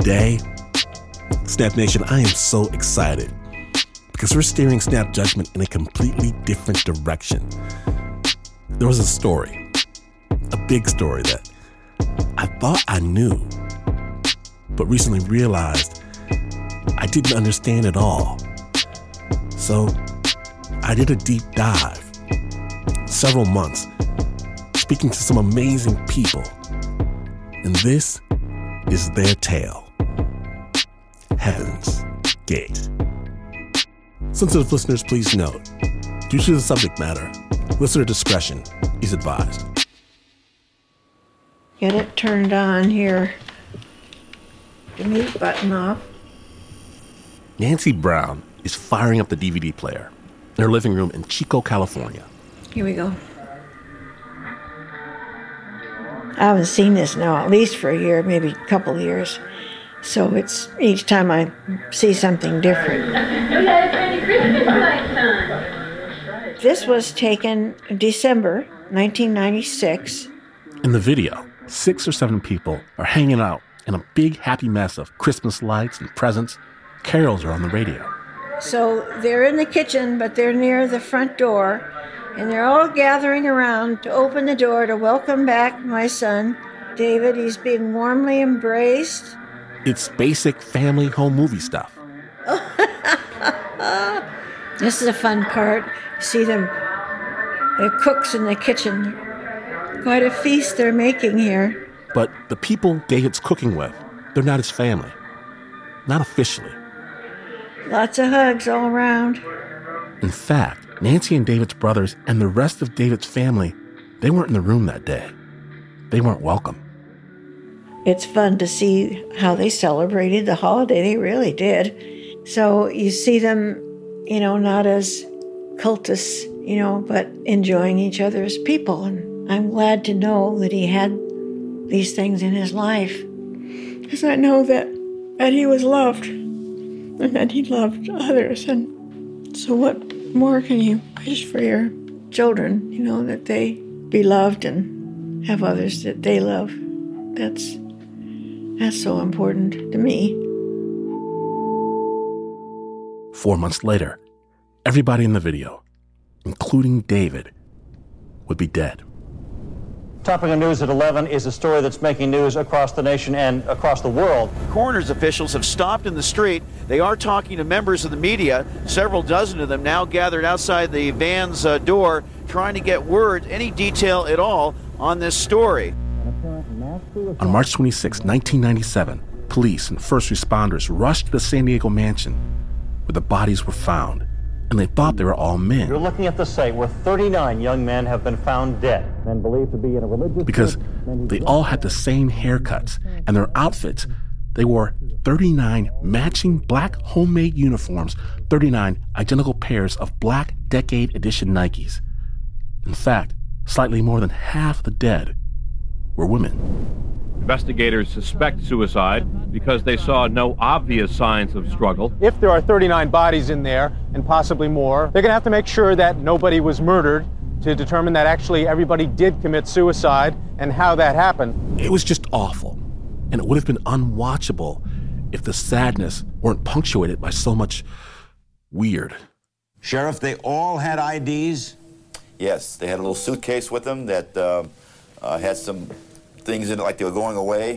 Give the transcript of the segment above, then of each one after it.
Today, Snap Nation, I am so excited because we're steering Snap Judgment in a completely different direction. There was a story, a big story that I thought I knew, but recently realized I didn't understand at all. So I did a deep dive, several months, speaking to some amazing people. And this is their tale Heaven's Gate. Sensitive listeners, please note due to the subject matter, listener discretion is advised. Get it turned on here. The mute button off. Nancy Brown is firing up the DVD player in her living room in Chico, California. Here we go. I haven't seen this now at least for a year, maybe a couple of years. So it's each time I see something different. This was taken December 1996. In the video, six or seven people are hanging out in a big happy mess of Christmas lights and presents. Carols are on the radio. So they're in the kitchen, but they're near the front door, and they're all gathering around to open the door to welcome back my son, David. He's being warmly embraced. It's basic family home movie stuff. This is a fun part. See them, the cooks in the kitchen. Quite a feast they're making here. But the people David's cooking with, they're not his family. Not officially. Lots of hugs all around. In fact, Nancy and David's brothers and the rest of David's family, they weren't in the room that day. They weren't welcome. It's fun to see how they celebrated the holiday. They really did. So you see them, you know, not as cultists, you know, but enjoying each other as people. And I'm glad to know that he had these things in his life. Because I know that, that he was loved and that he loved others. And so, what more can you wish for your children? You know, that they be loved and have others that they love. That's that's so important to me. Four months later, everybody in the video, including David, would be dead. Topping the news at 11 is a story that's making news across the nation and across the world. Coroner's officials have stopped in the street. They are talking to members of the media, several dozen of them now gathered outside the van's uh, door, trying to get word, any detail at all, on this story. On March 26, 1997, police and first responders rushed to the San Diego mansion where the bodies were found, and they thought they were all men. You're looking at the site where 39 young men have been found dead, men believed to be in a religious because church, men who they all had the same haircuts and their outfits. They wore 39 matching black homemade uniforms, 39 identical pairs of black Decade Edition Nikes. In fact, slightly more than half the dead were women. Investigators suspect suicide because they saw no obvious signs of struggle. If there are 39 bodies in there, and possibly more, they're going to have to make sure that nobody was murdered to determine that actually everybody did commit suicide and how that happened. It was just awful, and it would have been unwatchable if the sadness weren't punctuated by so much weird. Sheriff, they all had IDs? Yes, they had a little suitcase with them that uh, uh, had some things in it like they were going away.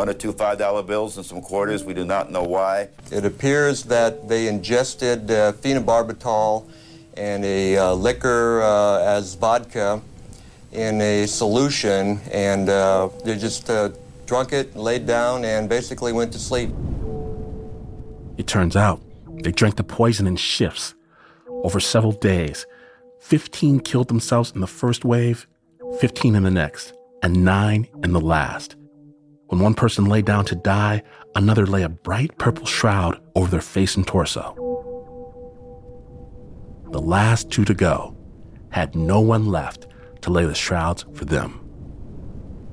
One or two $5 bills and some quarters. We do not know why. It appears that they ingested uh, phenobarbital and a uh, liquor uh, as vodka in a solution, and uh, they just uh, drunk it, laid down, and basically went to sleep. It turns out they drank the poison in shifts over several days. 15 killed themselves in the first wave, 15 in the next, and 9 in the last. When one person lay down to die, another lay a bright purple shroud over their face and torso. The last two to go had no one left to lay the shrouds for them.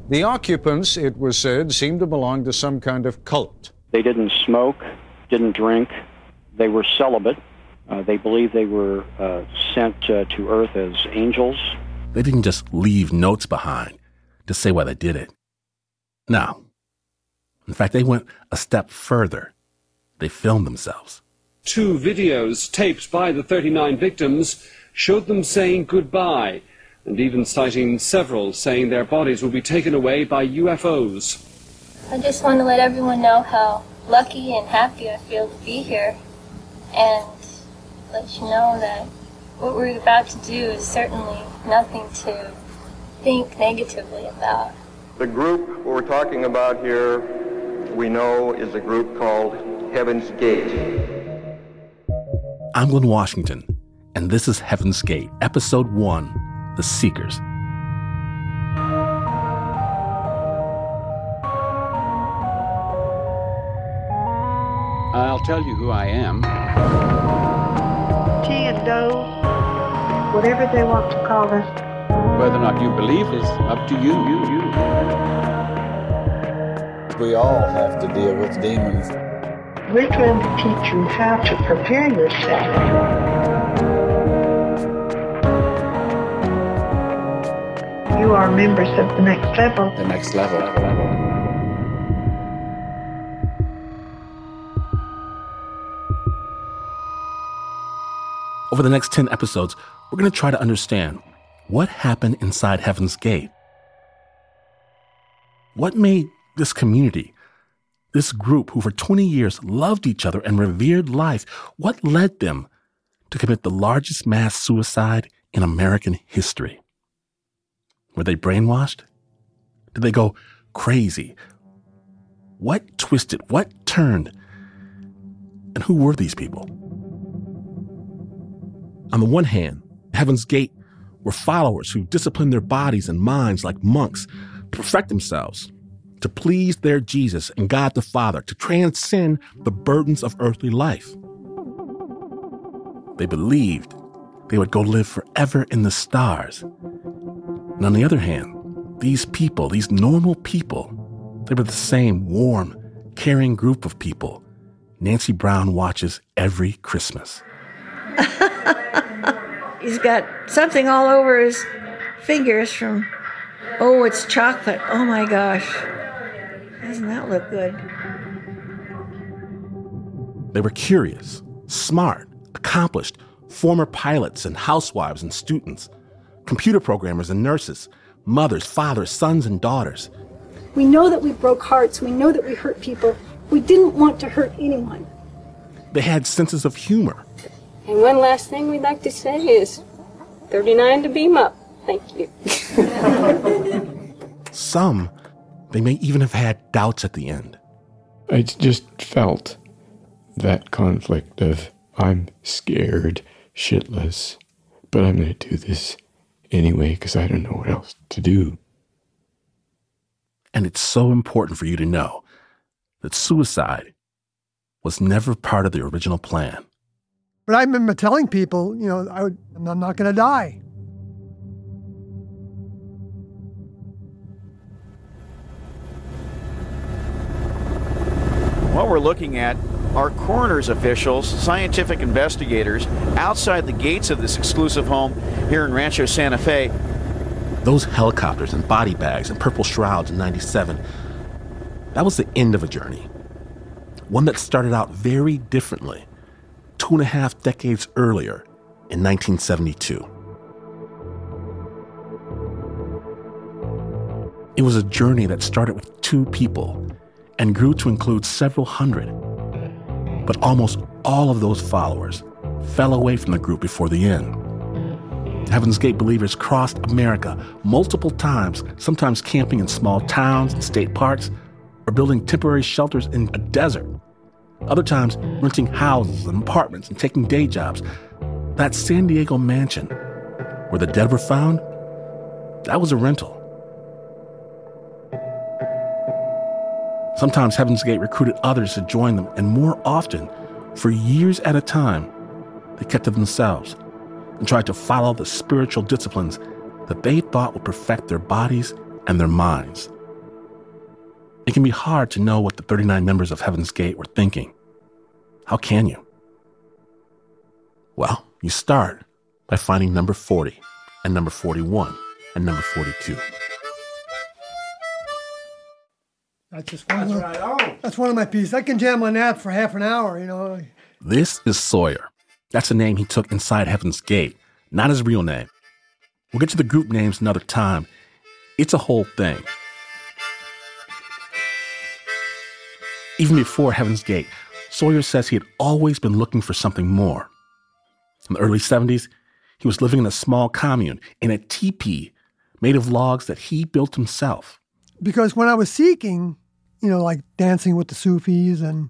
The occupants, it was said, seemed to belong to some kind of cult. They didn't smoke, didn't drink. They were celibate. Uh, they believed they were uh, sent uh, to Earth as angels. They didn't just leave notes behind to say why they did it. No. In fact, they went a step further. They filmed themselves. Two videos taped by the 39 victims showed them saying goodbye and even citing several saying their bodies will be taken away by UFOs. I just want to let everyone know how lucky and happy I feel to be here and let you know that what we're about to do is certainly nothing to think negatively about. The group we're talking about here, we know, is a group called Heaven's Gate. I'm Glynn Washington, and this is Heaven's Gate, Episode 1 The Seekers. I'll tell you who I am. Ti and Do, whatever they want to call us. Whether or not you believe is up to you, you, you. We all have to deal with demons. We're trying to teach you how to prepare yourself. You are members of the next level. The next level. Over the next 10 episodes, we're going to try to understand what happened inside Heaven's Gate. What made this community, this group who for 20 years loved each other and revered life, what led them to commit the largest mass suicide in American history? Were they brainwashed? Did they go crazy? What twisted? What turned? And who were these people? On the one hand, Heaven's Gate were followers who disciplined their bodies and minds like monks to perfect themselves, to please their Jesus and God the Father, to transcend the burdens of earthly life. They believed they would go live forever in the stars. And on the other hand, these people, these normal people, they were the same warm, caring group of people Nancy Brown watches every Christmas. He's got something all over his fingers from, oh, it's chocolate. Oh my gosh. Doesn't that look good? They were curious, smart, accomplished, former pilots and housewives and students, computer programmers and nurses, mothers, fathers, sons, and daughters. We know that we broke hearts. We know that we hurt people. We didn't want to hurt anyone. They had senses of humor. And one last thing we'd like to say is 39 to beam up. Thank you. Some, they may even have had doubts at the end. I just felt that conflict of I'm scared shitless, but I'm going to do this anyway because I don't know what else to do. And it's so important for you to know that suicide was never part of the original plan. But I remember telling people, you know, I would, I'm not going to die. What we're looking at are coroner's officials, scientific investigators outside the gates of this exclusive home here in Rancho Santa Fe. Those helicopters and body bags and purple shrouds in 97, that was the end of a journey. One that started out very differently two and a half decades earlier in 1972. It was a journey that started with two people and grew to include several hundred. But almost all of those followers fell away from the group before the end. Heaven's Gate believers crossed America multiple times, sometimes camping in small towns and state parks or building temporary shelters in a desert. Other times, renting houses and apartments and taking day jobs. That San Diego mansion where the dead were found, that was a rental. Sometimes Heaven's Gate recruited others to join them, and more often, for years at a time, they kept to themselves and tried to follow the spiritual disciplines that they thought would perfect their bodies and their minds. It can be hard to know what the 39 members of Heaven's Gate were thinking. How can you? Well, you start by finding number 40 and number 41 and number 42. That's just one. That's of, right. Oh. That's one of my pieces. I can jam on that for half an hour. You know. This is Sawyer. That's a name he took inside Heaven's Gate, not his real name. We'll get to the group names another time. It's a whole thing. Even before Heaven's Gate, Sawyer says he had always been looking for something more. In the early 70s, he was living in a small commune in a teepee made of logs that he built himself. Because when I was seeking, you know, like dancing with the Sufis and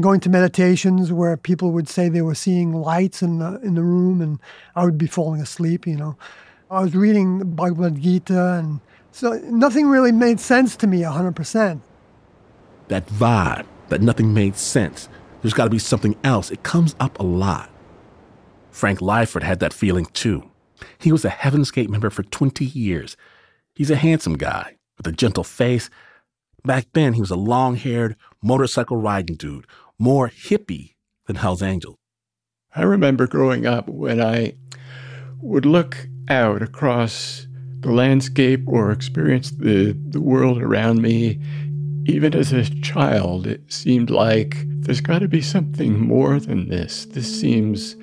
going to meditations where people would say they were seeing lights in the, in the room and I would be falling asleep, you know. I was reading the Bhagavad Gita and so nothing really made sense to me 100%. That vibe, that nothing made sense. There's got to be something else. It comes up a lot. Frank Lyford had that feeling too. He was a Heaven's Gate member for 20 years. He's a handsome guy with a gentle face. Back then, he was a long haired motorcycle riding dude, more hippie than Hell's Angels. I remember growing up when I would look out across the landscape or experience the, the world around me. Even as a child, it seemed like there's got to be something more than this. This seems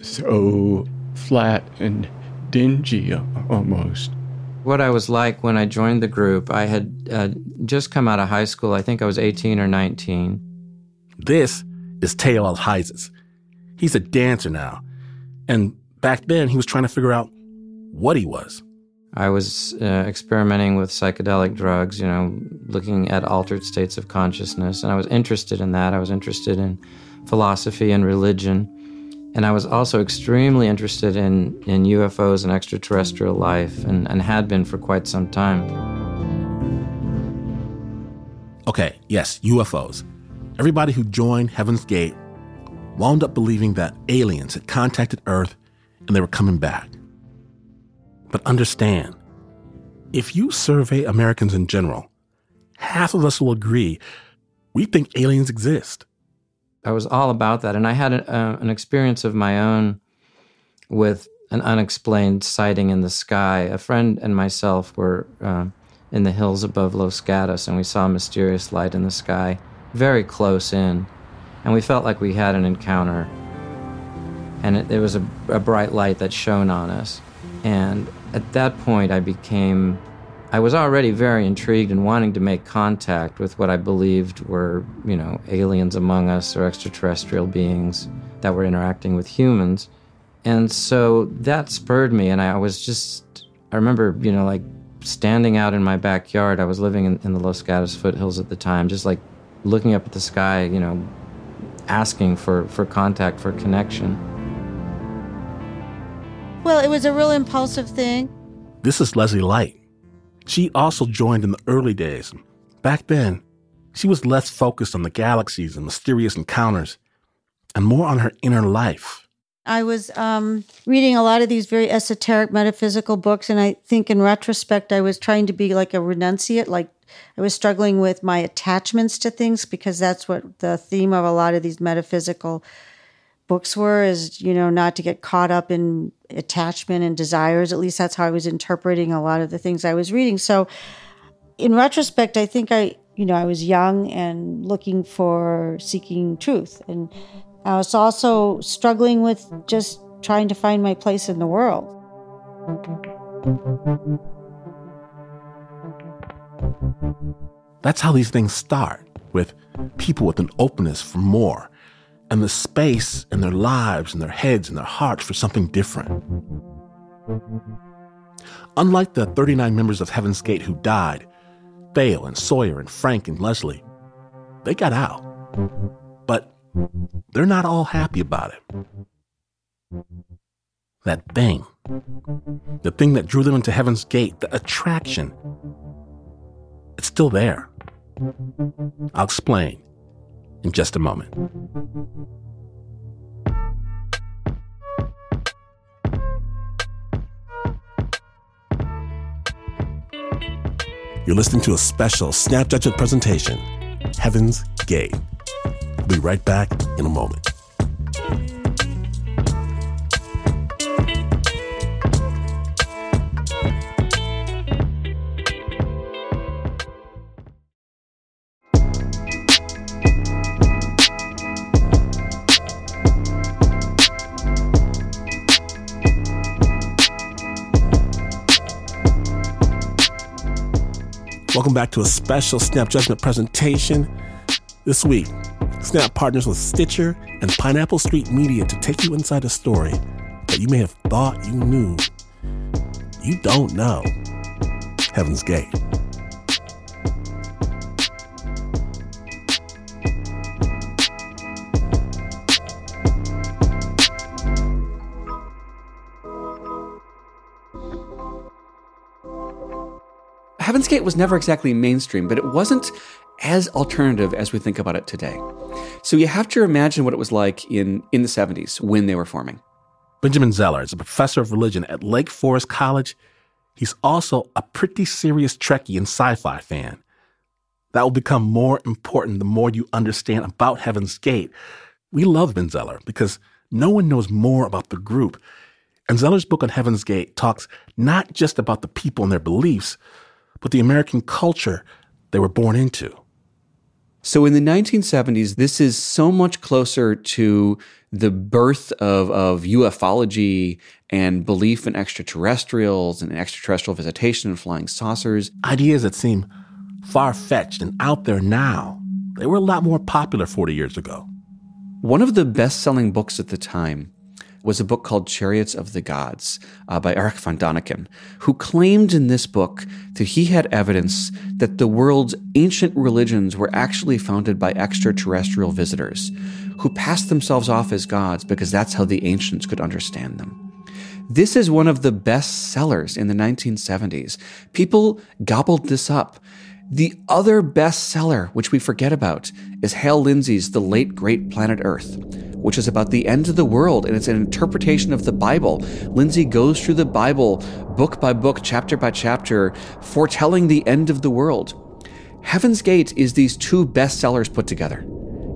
so flat and dingy almost. What I was like when I joined the group, I had uh, just come out of high school. I think I was 18 or 19. This is Teo Alhizes. He's a dancer now. And back then, he was trying to figure out what he was. I was uh, experimenting with psychedelic drugs, you know, looking at altered states of consciousness. And I was interested in that. I was interested in philosophy and religion. And I was also extremely interested in, in UFOs and extraterrestrial life, and, and had been for quite some time. Okay, yes, UFOs. Everybody who joined Heaven's Gate wound up believing that aliens had contacted Earth and they were coming back. But understand, if you survey Americans in general, half of us will agree we think aliens exist. I was all about that. And I had a, uh, an experience of my own with an unexplained sighting in the sky. A friend and myself were uh, in the hills above Los Gatos, and we saw a mysterious light in the sky very close in. And we felt like we had an encounter. And it, it was a, a bright light that shone on us. And at that point, I became I was already very intrigued and wanting to make contact with what I believed were, you know, aliens among us or extraterrestrial beings that were interacting with humans. And so that spurred me, and I was just, I remember, you know, like standing out in my backyard. I was living in, in the Los Gatos foothills at the time, just like looking up at the sky, you know, asking for, for contact, for connection. Well, it was a real impulsive thing. This is Leslie Light. She also joined in the early days. Back then, she was less focused on the galaxies and mysterious encounters and more on her inner life. I was um, reading a lot of these very esoteric metaphysical books, and I think in retrospect, I was trying to be like a renunciate, like I was struggling with my attachments to things because that's what the theme of a lot of these metaphysical books were is you know not to get caught up in attachment and desires. At least that's how i was interpreting a lot of the things i was reading. So in retrospect i think i you know i was young and looking for seeking truth. And i was also struggling with just trying to find my place in the world. That's how these things start with people with an openness for more and the space in their lives and their heads and their hearts for something different. Unlike the 39 members of Heaven's Gate who died, Bale and Sawyer and Frank and Leslie, they got out. But they're not all happy about it. That thing, the thing that drew them into Heaven's Gate, the attraction, it's still there. I'll explain in just a moment. You're listening to a special Snap Judgment presentation, Heaven's Gate. We'll be right back in a moment. Welcome back to a special Snap Judgment presentation. This week, Snap partners with Stitcher and Pineapple Street Media to take you inside a story that you may have thought you knew. You don't know. Heaven's Gate. Heaven's Gate was never exactly mainstream, but it wasn't as alternative as we think about it today. So you have to imagine what it was like in, in the 70s when they were forming. Benjamin Zeller is a professor of religion at Lake Forest College. He's also a pretty serious Trekkie and sci fi fan. That will become more important the more you understand about Heaven's Gate. We love Ben Zeller because no one knows more about the group. And Zeller's book on Heaven's Gate talks not just about the people and their beliefs, but the American culture they were born into. So in the 1970s, this is so much closer to the birth of, of ufology and belief in extraterrestrials and extraterrestrial visitation and flying saucers. Ideas that seem far fetched and out there now, they were a lot more popular 40 years ago. One of the best selling books at the time was a book called Chariots of the Gods uh, by Erich von Däniken, who claimed in this book that he had evidence that the world's ancient religions were actually founded by extraterrestrial visitors who passed themselves off as gods because that's how the ancients could understand them. This is one of the best sellers in the 1970s. People gobbled this up. The other bestseller, which we forget about, is Hal Lindsey's The Late Great Planet Earth, which is about the end of the world and it's an interpretation of the Bible. Lindsey goes through the Bible book by book, chapter by chapter, foretelling the end of the world. Heaven's Gate is these two bestsellers put together.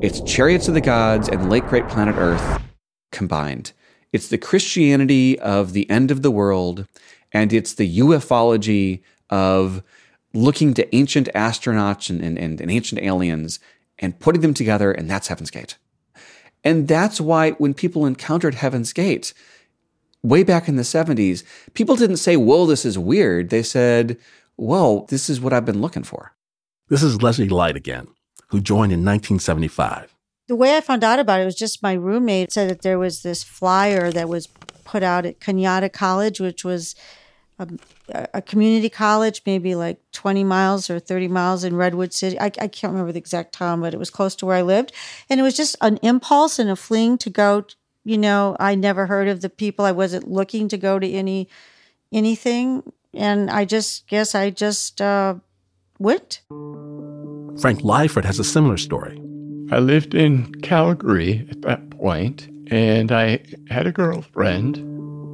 It's Chariots of the Gods and Late Great Planet Earth combined. It's the Christianity of the end of the world, and it's the ufology of looking to ancient astronauts and, and, and, ancient aliens and putting them together, and that's Heaven's Gate. And that's why when people encountered Heaven's Gate, way back in the 70s, people didn't say, Whoa, this is weird. They said, Whoa, this is what I've been looking for. This is Leslie Light again, who joined in 1975. The way I found out about it was just my roommate said that there was this flyer that was put out at Cañada College, which was a, a, community college, maybe like 20 miles or 30 miles in Redwood City. I, I, can't remember the exact time, but it was close to where I lived. And it was just an impulse and a fling to go. You know, I never heard of the people. I wasn't looking to go to any anything. And I just guess I just uh, went. Frank Lyford has a similar story. I lived in Calgary at that point, and I had a girlfriend.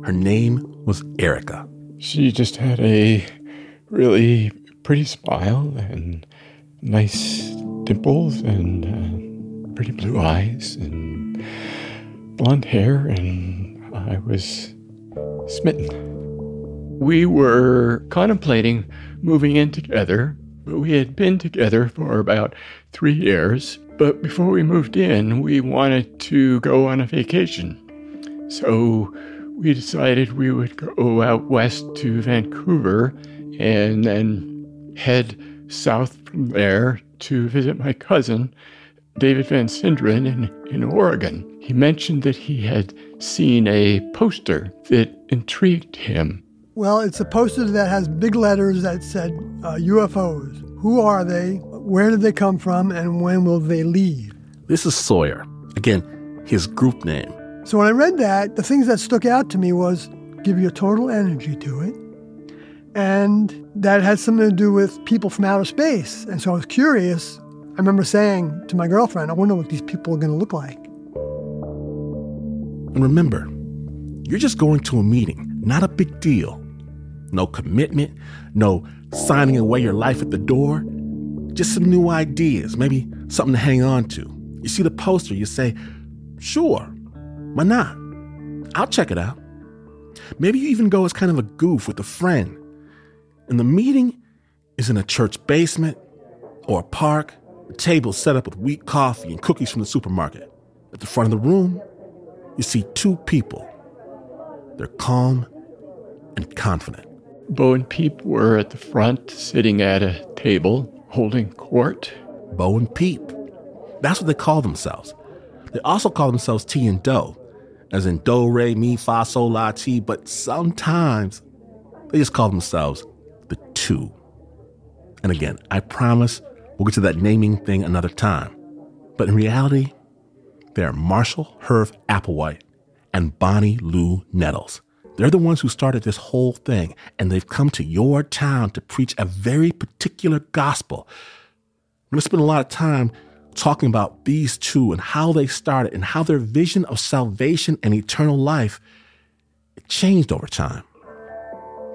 Her name was Erica. She just had a really pretty smile and nice dimples and uh, pretty blue eyes and blonde hair, and I was smitten. We were contemplating moving in together, we had been together for about three years. But before we moved in, we wanted to go on a vacation. So we decided we would go out west to Vancouver and then head south from there to visit my cousin, David Van Sinderen, in, in Oregon. He mentioned that he had seen a poster that intrigued him. Well, it's a poster that has big letters that said uh, UFOs. Who are they? Where did they come from? And when will they leave? This is Sawyer. Again, his group name. So when I read that, the things that stuck out to me was give you a total energy to it. And that had something to do with people from outer space. And so I was curious. I remember saying to my girlfriend, I wonder what these people are going to look like. And remember, you're just going to a meeting, not a big deal. No commitment, no signing away your life at the door. Just some new ideas, maybe something to hang on to. You see the poster, you say, sure, why not? I'll check it out. Maybe you even go as kind of a goof with a friend. And the meeting is in a church basement or a park, a table set up with weak coffee and cookies from the supermarket. At the front of the room, you see two people. They're calm and confident. Bo and Peep were at the front, sitting at a table, holding court. Bo and Peep. That's what they call themselves. They also call themselves Ti and Do, as in Do, Re, Mi, Fa, Sol, La, Ti, but sometimes they just call themselves the Two. And again, I promise we'll get to that naming thing another time. But in reality, they're Marshall Herff Applewhite and Bonnie Lou Nettles. They're the ones who started this whole thing, and they've come to your town to preach a very particular gospel. I'm going to spend a lot of time talking about these two and how they started and how their vision of salvation and eternal life changed over time.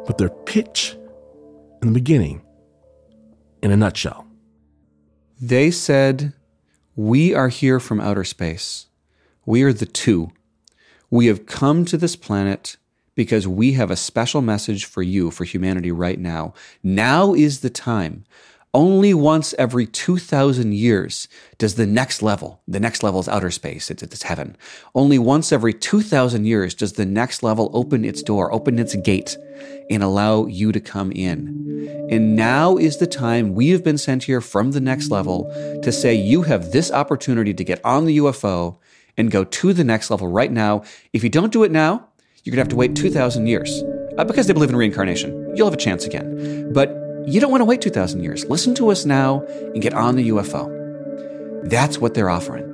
But their pitch in the beginning, in a nutshell. They said, We are here from outer space. We are the two. We have come to this planet because we have a special message for you, for humanity right now. Now is the time. Only once every 2,000 years does the next level, the next level is outer space, it's, it's heaven. Only once every 2,000 years does the next level open its door, open its gate, and allow you to come in. And now is the time we have been sent here from the next level to say you have this opportunity to get on the UFO and go to the next level right now. If you don't do it now, you're going to have to wait 2,000 years. Uh, because they believe in reincarnation. You'll have a chance again. But you don't want to wait 2,000 years. Listen to us now and get on the UFO. That's what they're offering.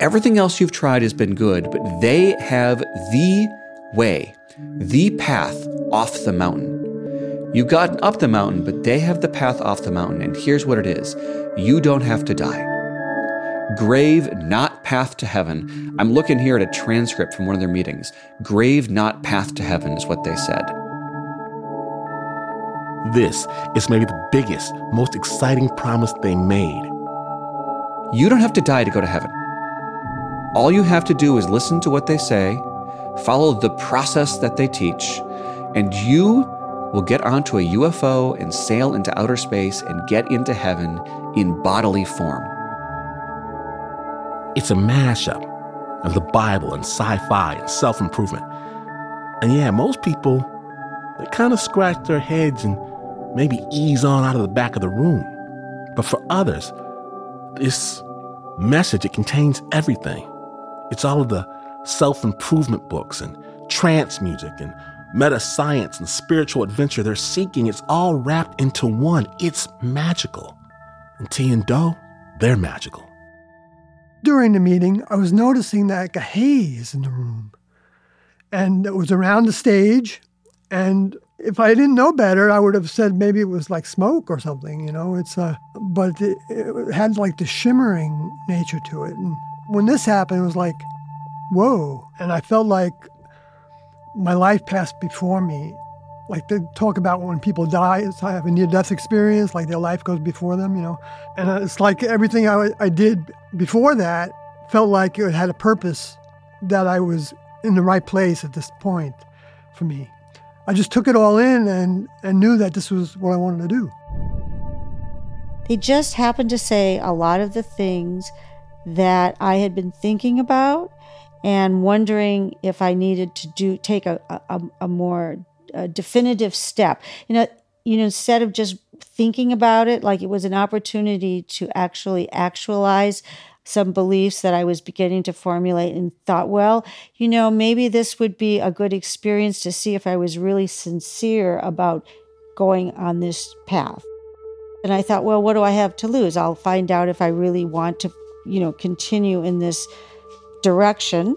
Everything else you've tried has been good, but they have the way, the path off the mountain. You've gotten up the mountain, but they have the path off the mountain. And here's what it is you don't have to die. Grave, not path to heaven. I'm looking here at a transcript from one of their meetings. Grave, not path to heaven is what they said. This is maybe the biggest, most exciting promise they made. You don't have to die to go to heaven. All you have to do is listen to what they say, follow the process that they teach, and you will get onto a UFO and sail into outer space and get into heaven in bodily form. It's a mashup of the Bible and sci fi and self improvement. And yeah, most people, they kind of scratch their heads and maybe ease on out of the back of the room. But for others, this message, it contains everything. It's all of the self improvement books and trance music and meta science and spiritual adventure they're seeking. It's all wrapped into one. It's magical. And Ti and Do, they're magical. During the meeting, I was noticing that like a haze in the room. And it was around the stage. And if I didn't know better, I would have said maybe it was like smoke or something, you know. It's uh, but it, it had like the shimmering nature to it. And when this happened, it was like, whoa! And I felt like my life passed before me. Like they talk about when people die, it's I have a near-death experience, like their life goes before them, you know. And it's like everything I, I did before that felt like it had a purpose, that I was in the right place at this point for me. I just took it all in and, and knew that this was what I wanted to do. They just happened to say a lot of the things that I had been thinking about and wondering if I needed to do take a, a, a more uh, definitive step. You know, you know, instead of just thinking about it, like it was an opportunity to actually actualize some beliefs that I was beginning to formulate and thought, well, you know, maybe this would be a good experience to see if I was really sincere about going on this path. And I thought, well, what do I have to lose? I'll find out if I really want to, you know, continue in this direction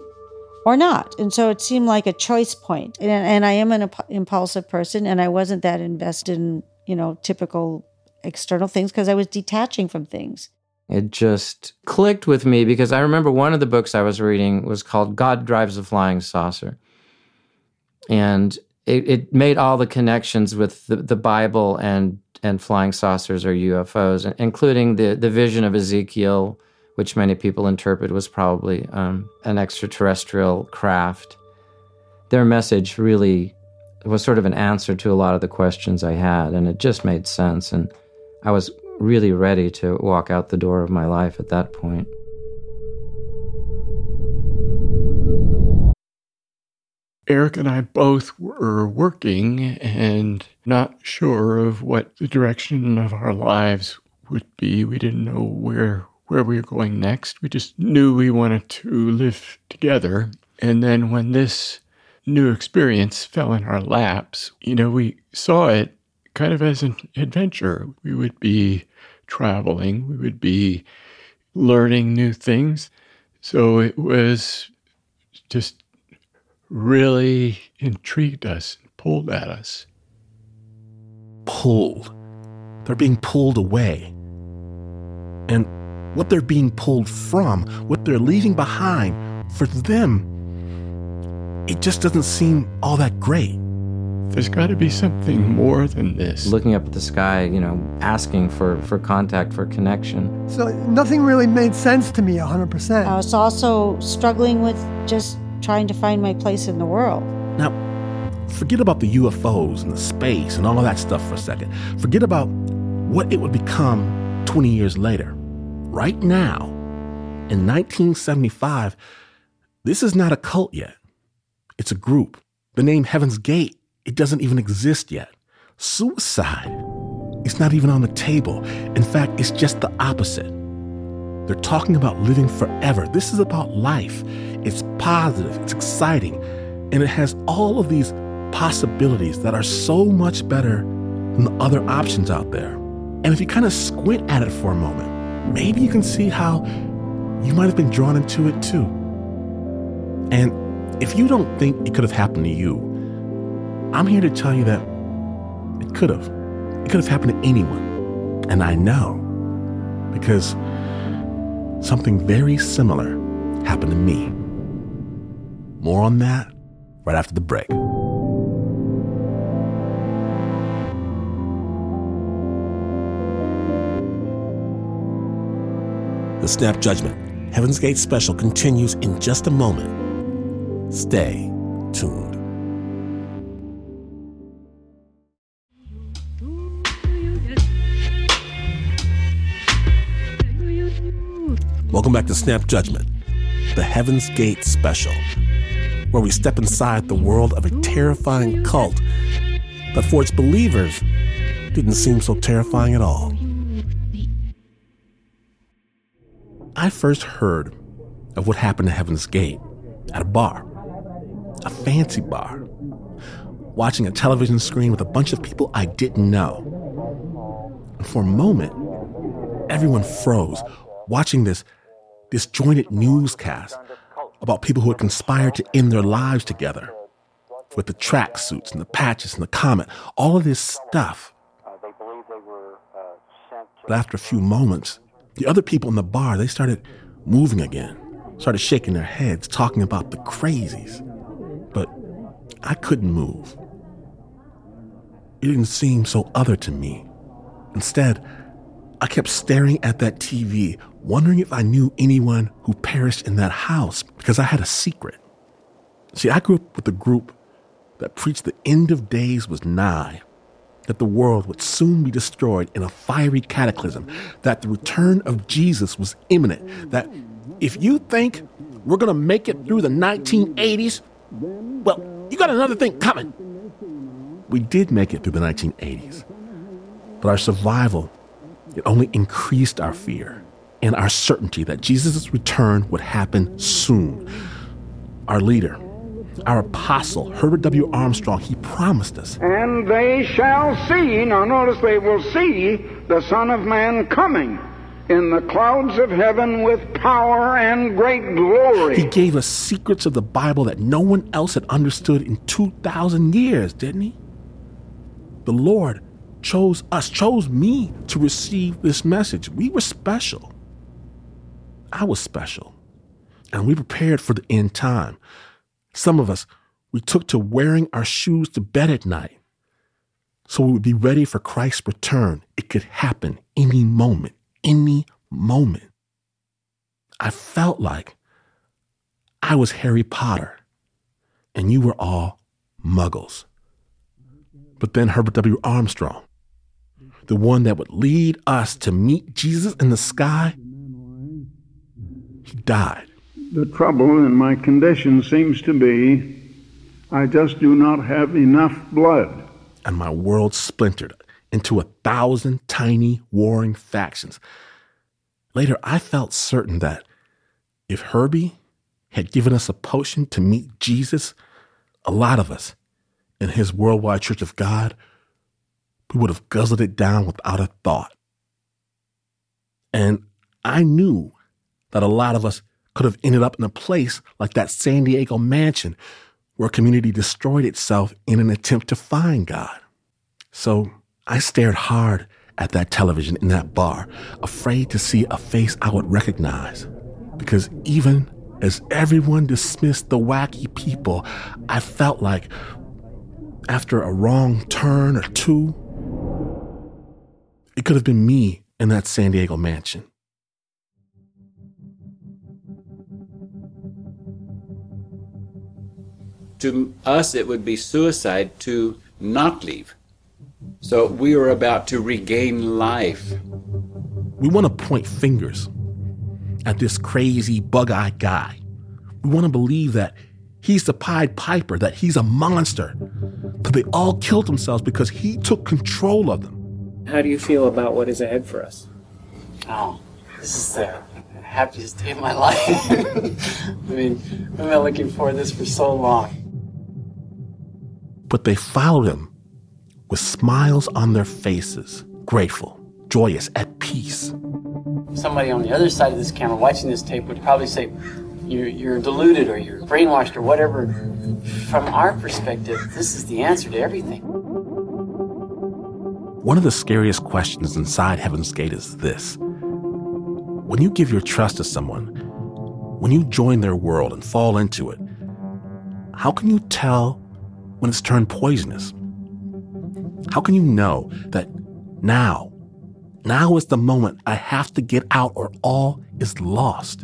or not. And so it seemed like a choice point. And, and I am an impulsive person and I wasn't that invested in, you know, typical external things because I was detaching from things. It just clicked with me because I remember one of the books I was reading was called God Drives a Flying Saucer. And it, it made all the connections with the, the Bible and, and flying saucers or UFOs, including the, the vision of Ezekiel, which many people interpret was probably um, an extraterrestrial craft. Their message really was sort of an answer to a lot of the questions I had, and it just made sense. And I was really ready to walk out the door of my life at that point. Eric and I both were working and not sure of what the direction of our lives would be. We didn't know where where we were going next. We just knew we wanted to live together. And then when this new experience fell in our laps, you know, we saw it kind of as an adventure. We would be traveling, we would be learning new things. So it was just really intrigued us, pulled at us. Pulled. They're being pulled away. And what they're being pulled from, what they're leaving behind, for them, it just doesn't seem all that great. There's got to be something more than this. Looking up at the sky, you know, asking for, for contact, for connection. So nothing really made sense to me 100%. I was also struggling with just trying to find my place in the world. Now, forget about the UFOs and the space and all of that stuff for a second. Forget about what it would become 20 years later. Right now, in 1975, this is not a cult yet. It's a group. The name Heaven's Gate, it doesn't even exist yet. Suicide, it's not even on the table. In fact, it's just the opposite. They're talking about living forever. This is about life. It's positive, it's exciting, and it has all of these possibilities that are so much better than the other options out there. And if you kind of squint at it for a moment, maybe you can see how you might have been drawn into it too. And if you don't think it could have happened to you, I'm here to tell you that it could have. It could have happened to anyone. And I know because something very similar happened to me. More on that right after the break. The Snap Judgment Heaven's Gate special continues in just a moment. Stay tuned. Welcome back to Snap Judgment, the Heaven's Gate special, where we step inside the world of a terrifying cult that for its believers didn't seem so terrifying at all. I first heard of what happened to Heaven's Gate at a bar, a fancy bar, watching a television screen with a bunch of people I didn't know. And for a moment, everyone froze watching this disjointed newscast about people who had conspired to end their lives together with the tracksuits and the patches and the comet, all of this stuff. But after a few moments, the other people in the bar, they started moving again, started shaking their heads, talking about the crazies. But I couldn't move. It didn't seem so other to me. Instead, I kept staring at that TV, wondering if I knew anyone who perished in that house because I had a secret. See, I grew up with a group that preached the end of days was nigh, that the world would soon be destroyed in a fiery cataclysm, that the return of Jesus was imminent, that if you think we're going to make it through the 1980s, well, you got another thing coming. We did make it through the 1980s, but our survival, it only increased our fear and our certainty that Jesus' return would happen soon. Our leader, our apostle, Herbert W. Armstrong, he promised us. And they shall see, now notice they will see the Son of Man coming in the clouds of heaven with power and great glory. He gave us secrets of the Bible that no one else had understood in 2,000 years, didn't he? The Lord chose us, chose me to receive this message. We were special. I was special. And we prepared for the end time. Some of us, we took to wearing our shoes to bed at night so we would be ready for Christ's return. It could happen any moment, any moment. I felt like I was Harry Potter and you were all muggles. But then Herbert W. Armstrong, the one that would lead us to meet Jesus in the sky, died. The trouble in my condition seems to be I just do not have enough blood. And my world splintered into a thousand tiny warring factions. Later, I felt certain that if Herbie had given us a potion to meet Jesus, a lot of us in his worldwide church of God, we would have guzzled it down without a thought. And I knew that a lot of us could have ended up in a place like that San Diego mansion where a community destroyed itself in an attempt to find God. So I stared hard at that television in that bar, afraid to see a face I would recognize. Because even as everyone dismissed the wacky people, I felt like after a wrong turn or two, it could have been me in that San Diego mansion. To us, it would be suicide to not leave. So we are about to regain life. We want to point fingers at this crazy, bug eyed guy. We want to believe that he's the Pied Piper, that he's a monster, that they all killed themselves because he took control of them. How do you feel about what is ahead for us? Oh, this is the happiest day of my life. I mean, I've been looking for this for so long. But they followed him with smiles on their faces, grateful, joyous, at peace. Somebody on the other side of this camera watching this tape would probably say, you're, you're deluded or you're brainwashed or whatever. From our perspective, this is the answer to everything. One of the scariest questions inside Heaven's Gate is this When you give your trust to someone, when you join their world and fall into it, how can you tell when it's turned poisonous? How can you know that now, now is the moment I have to get out or all is lost?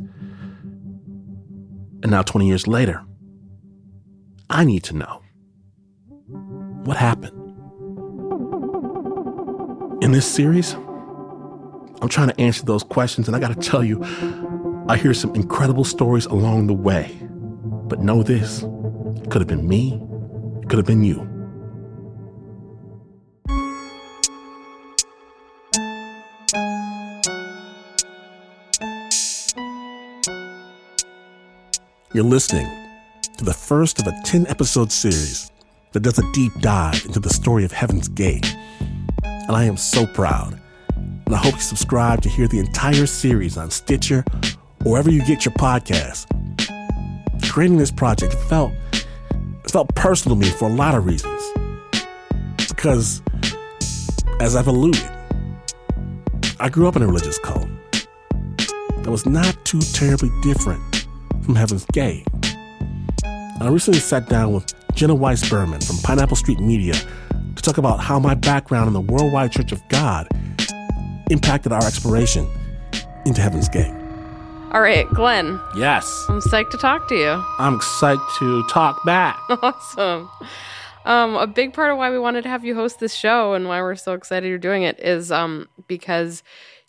And now, 20 years later, I need to know what happened. In this series, I'm trying to answer those questions, and I got to tell you, I hear some incredible stories along the way. But know this could have been me, could have been you. You're listening to the first of a 10 episode series that does a deep dive into the story of Heaven's Gate. And I am so proud. And I hope you subscribe to hear the entire series on Stitcher or wherever you get your podcasts. Creating this project felt it felt personal to me for a lot of reasons. Because as I've alluded, I grew up in a religious cult that was not too terribly different from Heaven's Gate. I recently sat down with Jenna Weiss Berman from Pineapple Street Media to talk about how my background in the Worldwide Church of God impacted our exploration into Heaven's Gate. All right, Glynn. Yes. I'm psyched to talk to you. I'm psyched to talk back. Awesome. Um, a big part of why we wanted to have you host this show and why we're so excited you're doing it is um, because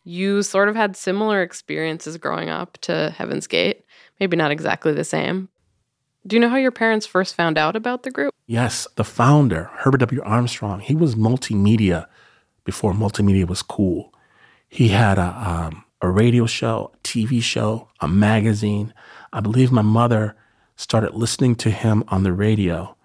you sort of had similar experiences growing up to Heaven's Gate. Maybe not exactly the same. Do you know how your parents first found out about the group? Yes, the founder, Herbert W. Armstrong, he was multimedia before multimedia was cool. He had a, um, a radio show, a TV show, a magazine. I believe my mother started listening to him on the radio,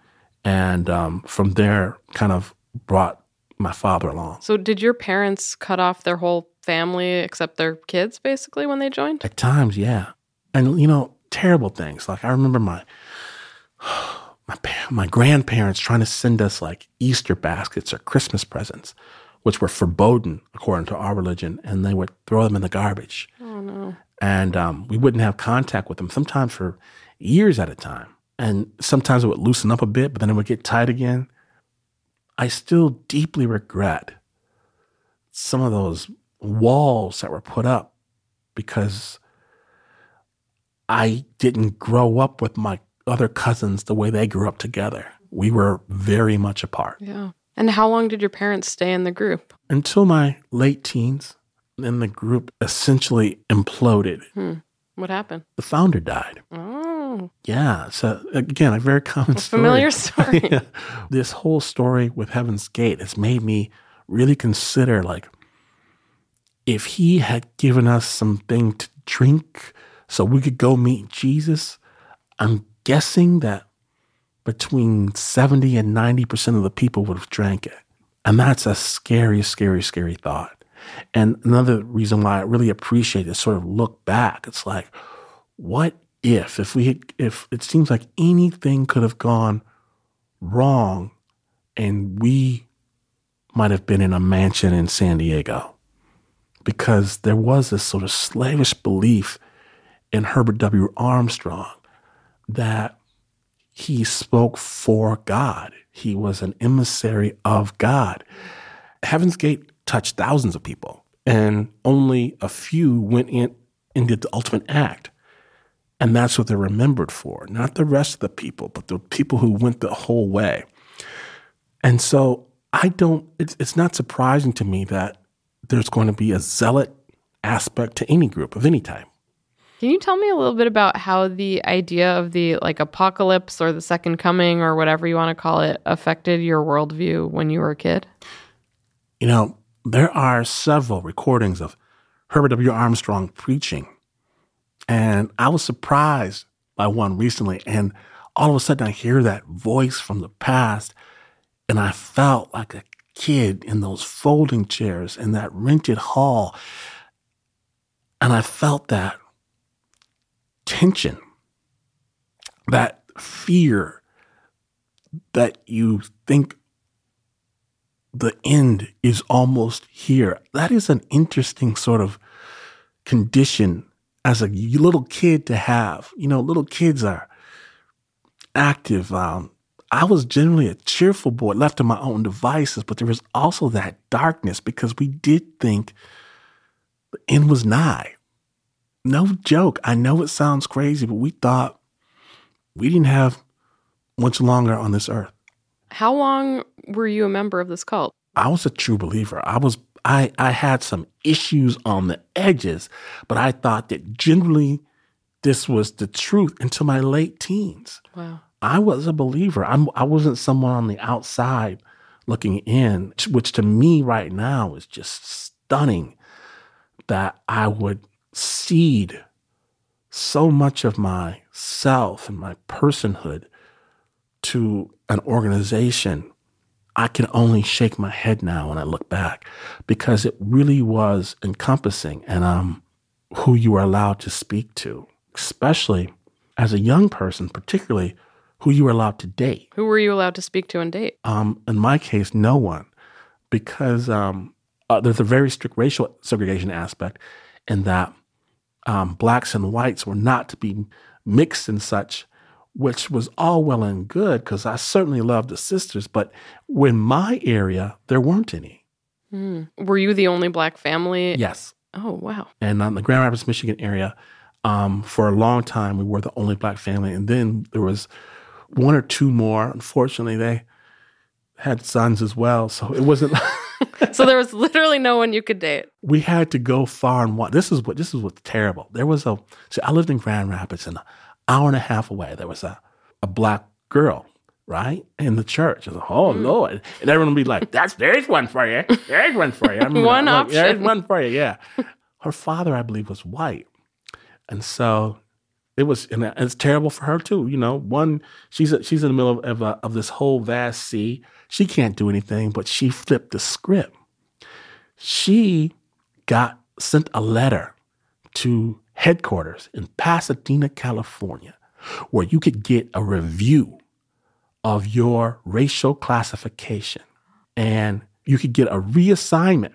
and um, from there, kind of brought my father along. So, did your parents cut off their whole family except their kids basically when they joined? At times, yeah. And, you know, terrible things. Like, I remember my. My, my grandparents trying to send us like Easter baskets or Christmas presents, which were forbidden according to our religion, and they would throw them in the garbage. Oh, no. And um, we wouldn't have contact with them, sometimes for years at a time. And sometimes it would loosen up a bit, but then it would get tight again. I still deeply regret some of those walls that were put up because I didn't grow up with my other cousins the way they grew up together. We were very much apart. Yeah. And how long did your parents stay in the group? Until my late teens, then the group essentially imploded. Hmm. What happened? The founder died. Oh. Yeah. So again, a very common story. familiar story. Yeah. This whole story with Heaven's Gate has made me really consider like if he had given us something to drink so we could go meet Jesus, I'm guessing that between 70 and 90% of the people would have drank it. And that's a scary, scary, scary thought. And another reason why I really appreciate this sort of look back, it's like, what if, if we, had, if it seems like anything could have gone wrong and we might have been in a mansion in San Diego because there was this sort of slavish belief in Herbert W. Armstrong that he spoke for God. He was an emissary of God. Heaven's Gate touched thousands of people, and only a few went in and did the ultimate act. And that's what they're remembered for, not the rest of the people, but the people who went the whole way. And so I don't, it's, it's not surprising to me that there's going to be a zealot aspect to any group of any type. Can you tell me a little bit about how the idea of the like apocalypse or the second coming or whatever you want to call it affected your worldview when you were a kid? You know, there are several recordings of Herbert W. Armstrong preaching. And I was surprised by one recently. And all of a sudden, I hear that voice from the past. And I felt like a kid in those folding chairs in that rented hall. And I felt that tension, that fear that you think the end is almost here. That is an interesting sort of condition as a little kid to have. You know, little kids are active. Um, I was generally a cheerful boy, left to my own devices, but there was also that darkness because we did think the end was nigh. No joke. I know it sounds crazy, but we thought we didn't have much longer on this earth. How long were you a member of this cult? I was a true believer. I was I I had some issues on the edges, but I thought that generally this was the truth until my late teens. Wow. I was a believer. I'm I wasn't someone on the outside looking in, which to me right now is just stunning that I would cede so much of myself and my personhood to an organization, I can only shake my head now when I look back because it really was encompassing and um, who you were allowed to speak to, especially as a young person, particularly who you were allowed to date. Who were you allowed to speak to and date? Um, in my case, no one, because um, uh, there's a very strict racial segregation aspect in that um, blacks and whites were not to be mixed and such which was all well and good because I certainly loved the sisters, but in my area, there weren't any. Mm. Were you the only black family? Yes. Oh, wow. And on the Grand Rapids, Michigan area, um, for a long time, we were the only black family. And then there was one or two more. Unfortunately, they had sons as well. So it wasn't. so there was literally no one you could date. We had to go far and wide. This is what this is what's terrible. There was a. See, I lived in Grand Rapids, and an hour and a half away, there was a, a black girl, right? In the church. I was like, oh, mm. Lord. And everyone would be like, that's, there's one for you. There's one for you. I mean, one option. There's one for you, yeah. Her father, I believe, was white. And so it was, and it's terrible for her too. You know, one, she's, a, she's in the middle of, of, a, of this whole vast sea. She can't do anything, but she flipped the script. She got sent a letter to headquarters in Pasadena, California, where you could get a review of your racial classification and you could get a reassignment,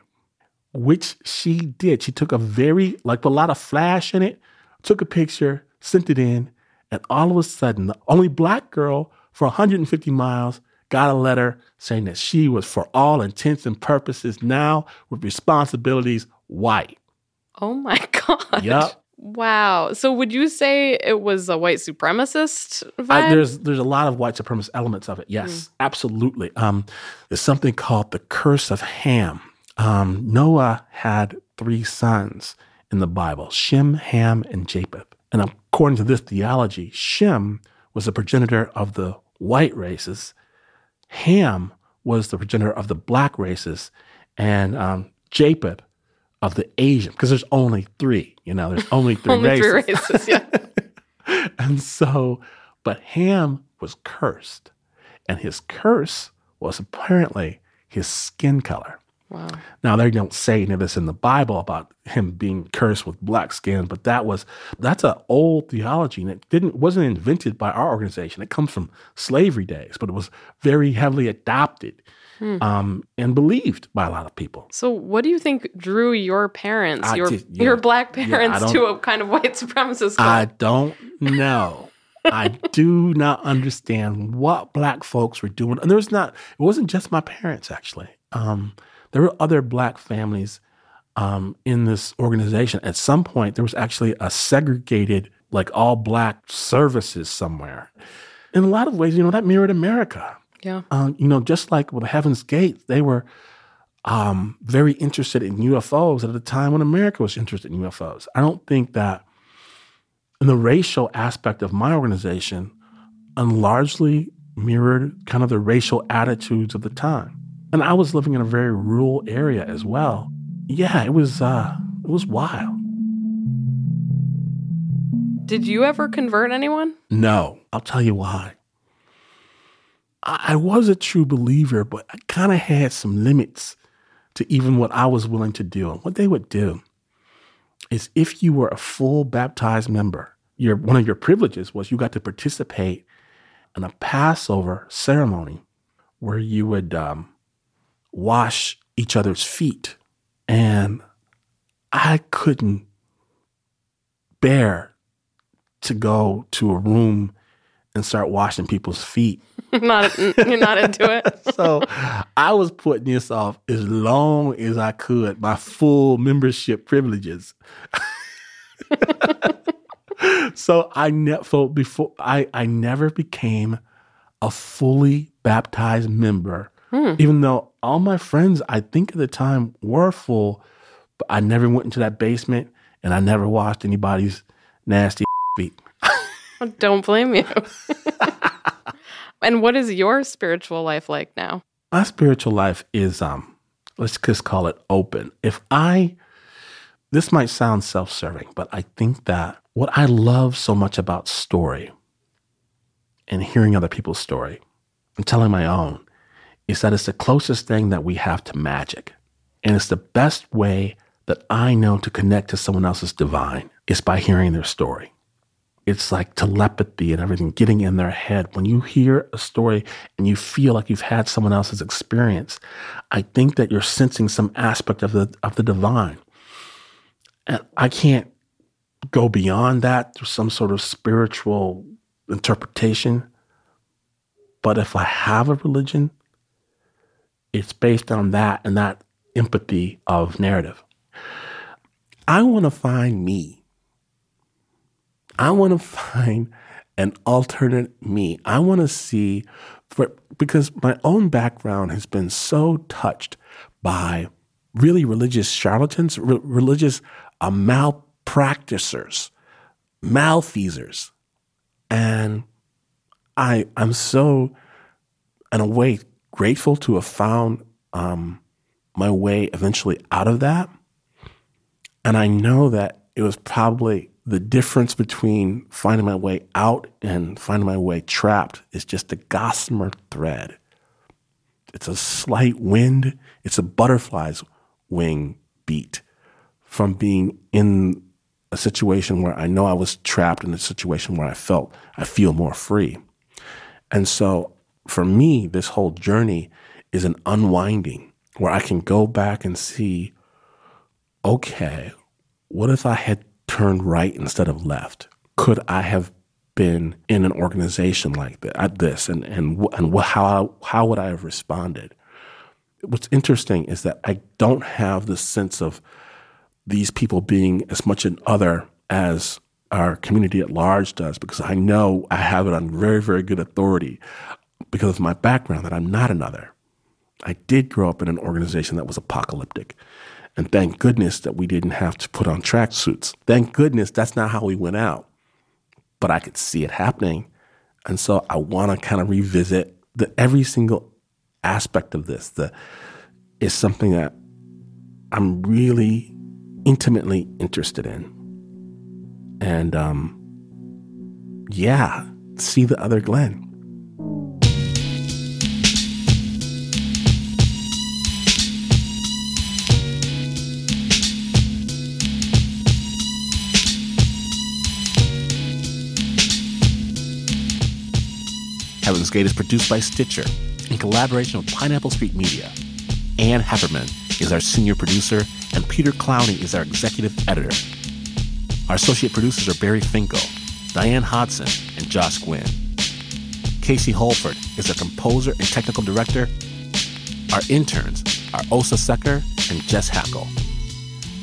which she did. She took a very, like a lot of flash in it, took a picture, sent it in, and all of a sudden, the only black girl for 150 miles got a letter saying that she was, for all intents and purposes, now with responsibilities, white. Oh my God. Yep. Wow. So would you say it was a white supremacist vibe? I, there's there's a lot of white supremacist elements of it. Yes, mm. absolutely. Um, there's something called the curse of Ham. Um, Noah had three sons in the Bible: Shem, Ham, and Japheth. And according to this theology, Shem was the progenitor of the white races, Ham was the progenitor of the black races, and um, Japheth of the Asian, because there's only three, you know, there's only three Only races. three races, yeah. and so, but Ham was cursed, and his curse was apparently his skin color. Wow. Now they don't say any of this in the Bible about him being cursed with black skin, but that was that's an old theology, and it didn't wasn't invented by our organization. It comes from slavery days, but it was very heavily adopted Hmm. um, and believed by a lot of people. So, what do you think drew your parents, I your did- yeah. your black parents, don't- to a kind of white supremacist I don't know. I do not understand what black folks were doing. And there was not, it wasn't just my parents, actually. Um, there were other black families um, in this organization. At some point, there was actually a segregated, like all black services somewhere. In a lot of ways, you know, that mirrored America. yeah. Um, you know, just like with Heaven's Gate, they were um, very interested in UFOs at a time when America was interested in UFOs. I don't think that in the racial aspect of my organization, and largely mirrored kind of the racial attitudes of the time. And I was living in a very rural area as well. Yeah, it was uh, it was wild. Did you ever convert anyone? No, I'll tell you why. I, I was a true believer, but I kind of had some limits to even what I was willing to do. And what they would do is if you were a full baptized member, your one of your privileges was you got to participate in a Passover ceremony where you would um, wash each other's feet. And I couldn't bear to go to a room and start washing people's feet. not you're not into it. so I was putting this off as long as I could, my full membership privileges. so I never before I, I never became a fully baptized member, Hmm. even though all my friends I think at the time were full, but I never went into that basement and I never washed anybody's nasty feet. Don't blame you. and what is your spiritual life like now? my spiritual life is um let's just call it open if i this might sound self-serving but i think that what i love so much about story and hearing other people's story and telling my own is that it's the closest thing that we have to magic and it's the best way that i know to connect to someone else's divine is by hearing their story it's like telepathy and everything getting in their head. When you hear a story and you feel like you've had someone else's experience, I think that you're sensing some aspect of the of the divine. And I can't go beyond that through some sort of spiritual interpretation. But if I have a religion, it's based on that and that empathy of narrative. I want to find me. I want to find an alternate me. I want to see, for, because my own background has been so touched by really religious charlatans, re- religious uh, malpracticers, malfeasers. And I, I'm so, in a way, grateful to have found um, my way eventually out of that. And I know that it was probably the difference between finding my way out and finding my way trapped is just a gossamer thread. It's a slight wind, it's a butterfly's wing beat from being in a situation where I know I was trapped in a situation where I felt I feel more free. And so for me, this whole journey is an unwinding where I can go back and see okay, what if I had turned right instead of left? Could I have been in an organization like that, at this, and and and how how would I have responded? What's interesting is that I don't have the sense of these people being as much an other as our community at large does, because I know I have it on very very good authority because of my background that I'm not another. I did grow up in an organization that was apocalyptic. And thank goodness that we didn't have to put on tracksuits. Thank goodness that's not how we went out. but I could see it happening. And so I want to kind of revisit the every single aspect of this that is something that I'm really intimately interested in. And um, yeah, see the other Glynn. Heaven's Gate is produced by Stitcher in collaboration with Pineapple Street Media. Ann Heppermann is our senior producer, and Peter Clowney is our executive editor. Our associate producers are Barry Finkel, Diane Hodson, and Josh Gwynn. Casey Holford is our composer and technical director. Our interns are Osa Secker and Jess Hackle.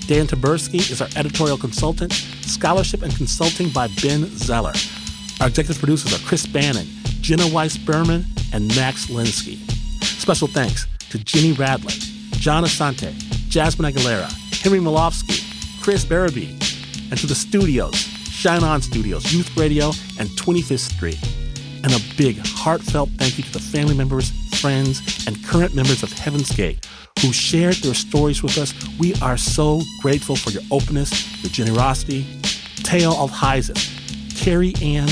Dan Taberski is our editorial consultant, scholarship and consulting by Ben Zeller. Our executive producers are Chris Bannon, Jenna Weiss Berman, and Max Linsky. Special thanks to Jenny Radley, John Asante, Jasmine Aguilera, Henry Malofsky, Chris Barabee, and to the studios, Shine On Studios, Youth Radio, and 25th Street. And a big, heartfelt thank you to the family members, friends, and current members of Heaven's Gate who shared their stories with us. We are so grateful for your openness, your generosity. Teo Alheisen, Carrie Ann,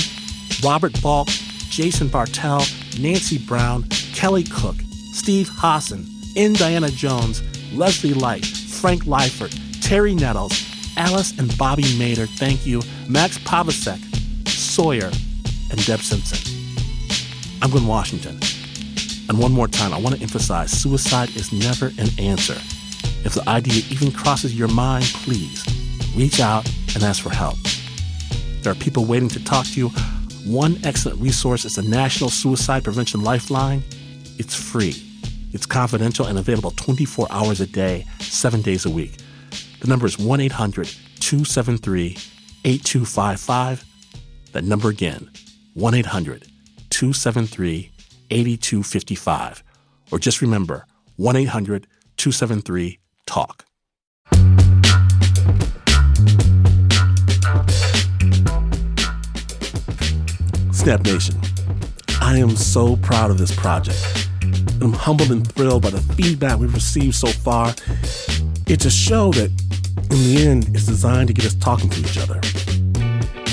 Robert Balk, Jason Bartell, Nancy Brown, Kelly Cook, Steve Hassan, N. Diana Jones, Leslie Light, Frank Lyford, Terry Nettles, Alice and Bobby Mader, thank you, Max Pavasek, Sawyer, and Deb Simpson. I'm Glynn Washington. And one more time, I want to emphasize suicide is never an answer. If the idea even crosses your mind, please reach out and ask for help. There are people waiting to talk to you. One excellent resource is the National Suicide Prevention Lifeline. It's free, it's confidential, and available 24 hours a day, seven days a week. The number is 1 800 273 8255. That number again, 1 800 273 8255. Or just remember 1 800 273 TALK. Snap Nation, I am so proud of this project. I'm humbled and thrilled by the feedback we've received so far. It's a show that, in the end, is designed to get us talking to each other.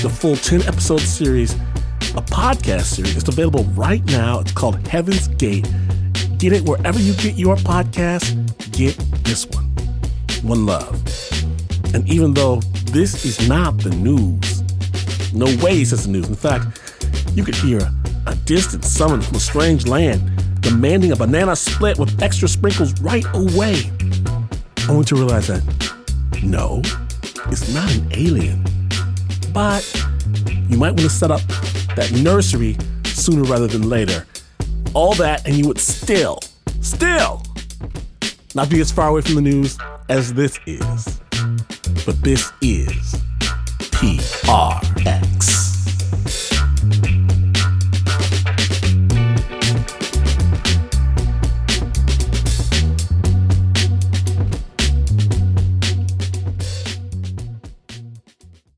The full 10 episode series, a podcast series, is available right now. It's called Heaven's Gate. Get it wherever you get your podcast. Get this one. One love. And even though this is not the news, no way is this the news. In fact, you could hear a distant summons from a strange land demanding a banana split with extra sprinkles right away. Only to realize that no, it's not an alien. But you might want to set up that nursery sooner rather than later. All that, and you would still, still not be as far away from the news as this is. But this is PR.